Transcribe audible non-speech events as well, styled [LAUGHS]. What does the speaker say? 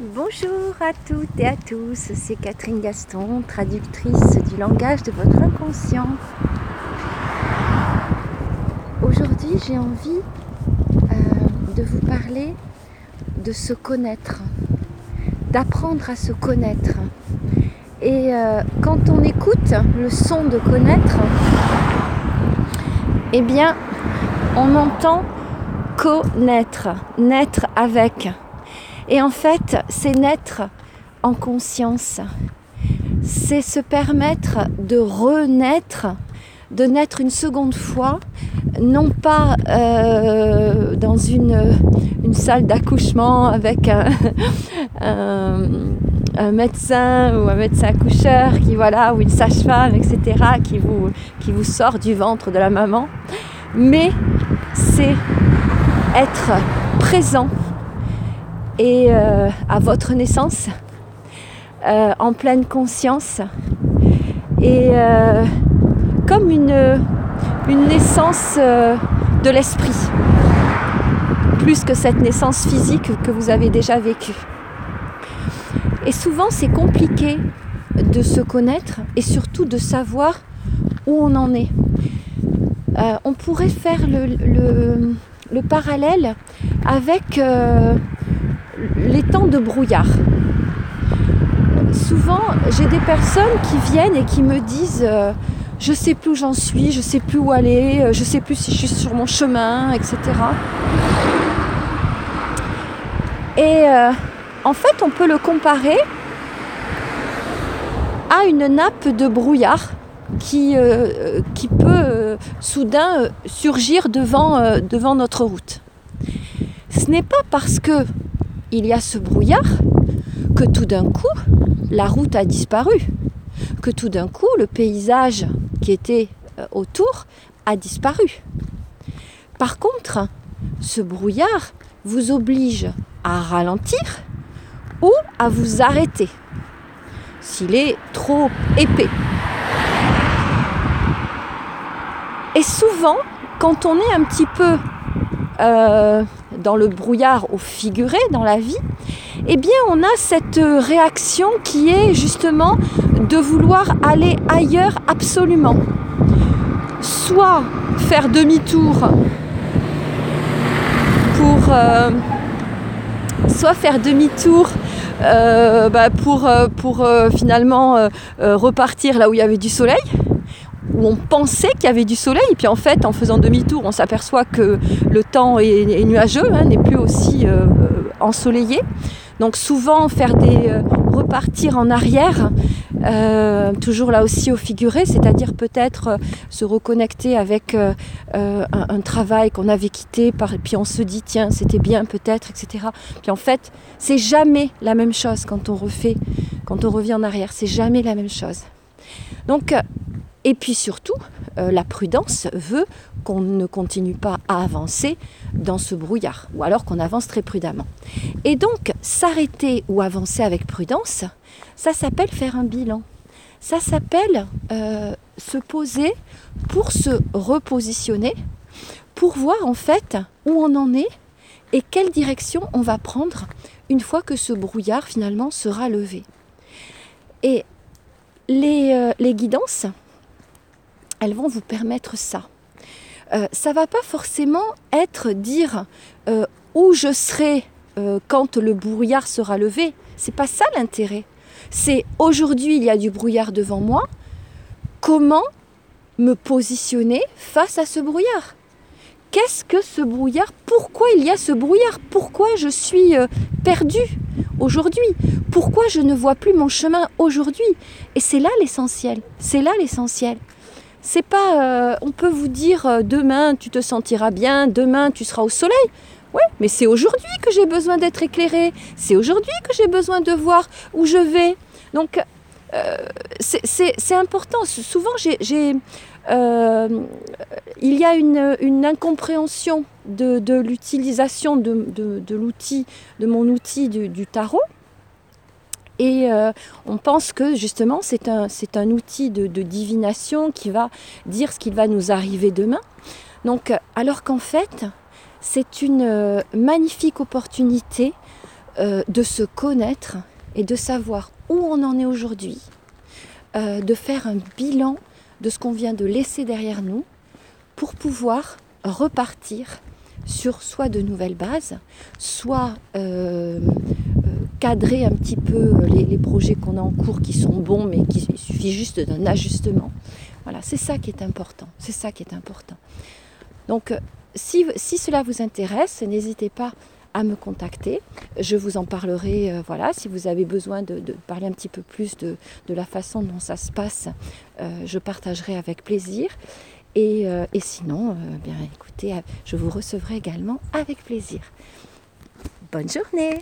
Bonjour à toutes et à tous, c'est Catherine Gaston, traductrice du langage de votre inconscient. Aujourd'hui j'ai envie euh, de vous parler de se connaître, d'apprendre à se connaître. Et euh, quand on écoute le son de connaître, eh bien on entend connaître, naître avec. Et en fait, c'est naître en conscience. C'est se permettre de renaître, de naître une seconde fois, non pas euh, dans une, salle d'accouchement avec [LAUGHS] un, un, médecin ou un médecin accoucheur qui voilà ou une sage-femme etc qui vous qui vous sort du ventre de la maman mais c'est être présent et euh, à votre naissance, euh, en pleine conscience, et euh, comme une, une naissance de l'esprit, plus que cette naissance physique que vous avez déjà vécue. Et souvent c'est compliqué de se connaître et surtout de savoir où on en est. on pourrait faire le, le parallèle avec les temps de brouillard. Souvent, j'ai des personnes qui viennent et qui me disent euh, je sais plus où j'en suis, je sais plus où aller, euh, je sais plus si je suis sur mon chemin, etc. Et euh, en fait, on peut le comparer à une nappe de brouillard qui, qui peut soudain surgir devant, devant notre route. Ce n'est pas parce que il y a ce brouillard que tout d'un coup, la route a disparu, que tout d'un coup, le paysage qui était euh, autour a disparu. Par contre, ce brouillard vous oblige à ralentir ou à vous arrêter s'il est trop épais. Et souvent, quand on est un petit peu euh, dans le brouillard au figuré dans la vie, eh bien on a cette réaction qui est justement de vouloir aller ailleurs absolument. Soit faire demi-tour pour euh, soit faire demi-tour euh, bah, pour, pour finalement repartir là où il y avait du soleil, où on pensait qu'il y avait du soleil, puis en fait, en faisant demi-tour, on s'aperçoit que le temps est, nuageux, hein, n'est plus aussi euh, ensoleillé. Donc souvent, faire des euh, repartir en arrière, euh, toujours là aussi au figuré, c'est-à-dire peut-être se reconnecter avec un, travail qu'on avait quitté, puis on se dit tiens c'était bien peut-être, etc. Puis en fait, c'est jamais la même chose quand on refait, quand on revient en arrière, c'est jamais la même chose. Donc et puis surtout, euh, la prudence veut qu'on ne continue pas à avancer dans ce brouillard, ou alors qu'on avance très prudemment. Et donc, s'arrêter ou avancer avec prudence, ça s'appelle faire un bilan. Ça s'appelle euh, se poser pour se repositionner, pour voir en fait où on en est et quelle direction on va prendre une fois que ce brouillard finalement sera levé. Et les, euh, les guidances, elles vont vous permettre ça. Euh, ça va pas forcément être dire euh, où je serai euh, quand le brouillard sera levé. C'est pas ça l'intérêt. C'est aujourd'hui il y a du brouillard devant moi. Comment me positionner face à ce brouillard? Qu'est-ce que ce brouillard? Pourquoi il y a ce brouillard? Pourquoi je suis perdu aujourd'hui? Pourquoi je ne vois plus mon chemin aujourd'hui? Et c'est là l'essentiel. C'est là l'essentiel c'est pas. Euh, on peut vous dire euh, demain tu te sentiras bien, demain tu seras au soleil. Oui, mais c'est aujourd'hui que j'ai besoin d'être éclairé. C'est aujourd'hui que j'ai besoin de voir où je vais. Donc, euh, c'est important. Souvent, j'ai, il y a une, incompréhension de, l'utilisation de, l'outil, de mon outil du tarot. Et euh, on pense que justement c'est un, un, outil de, divination qui va dire ce qu'il va nous arriver demain. Donc, alors qu'en fait, c'est une euh, magnifique opportunité de se connaître et de savoir où on en est aujourd'hui, de faire un bilan de ce qu'on vient de laisser derrière nous pour pouvoir repartir sur soit de nouvelles bases, soit euh, euh, cadrer un petit peu les, projets qu'on a en cours qui sont bons, mais qui suffit juste d'un ajustement. Voilà, c'est ça qui est important. C'est ça qui est important. Donc, euh, si, cela vous intéresse, n'hésitez pas à me contacter. Je vous en parlerai, voilà, si vous avez besoin de, parler un petit peu plus de, la façon dont ça se passe, je partagerai avec plaisir. Euh, et, sinon, euh, bien écoutez, je vous recevrai également avec plaisir. Bonne journée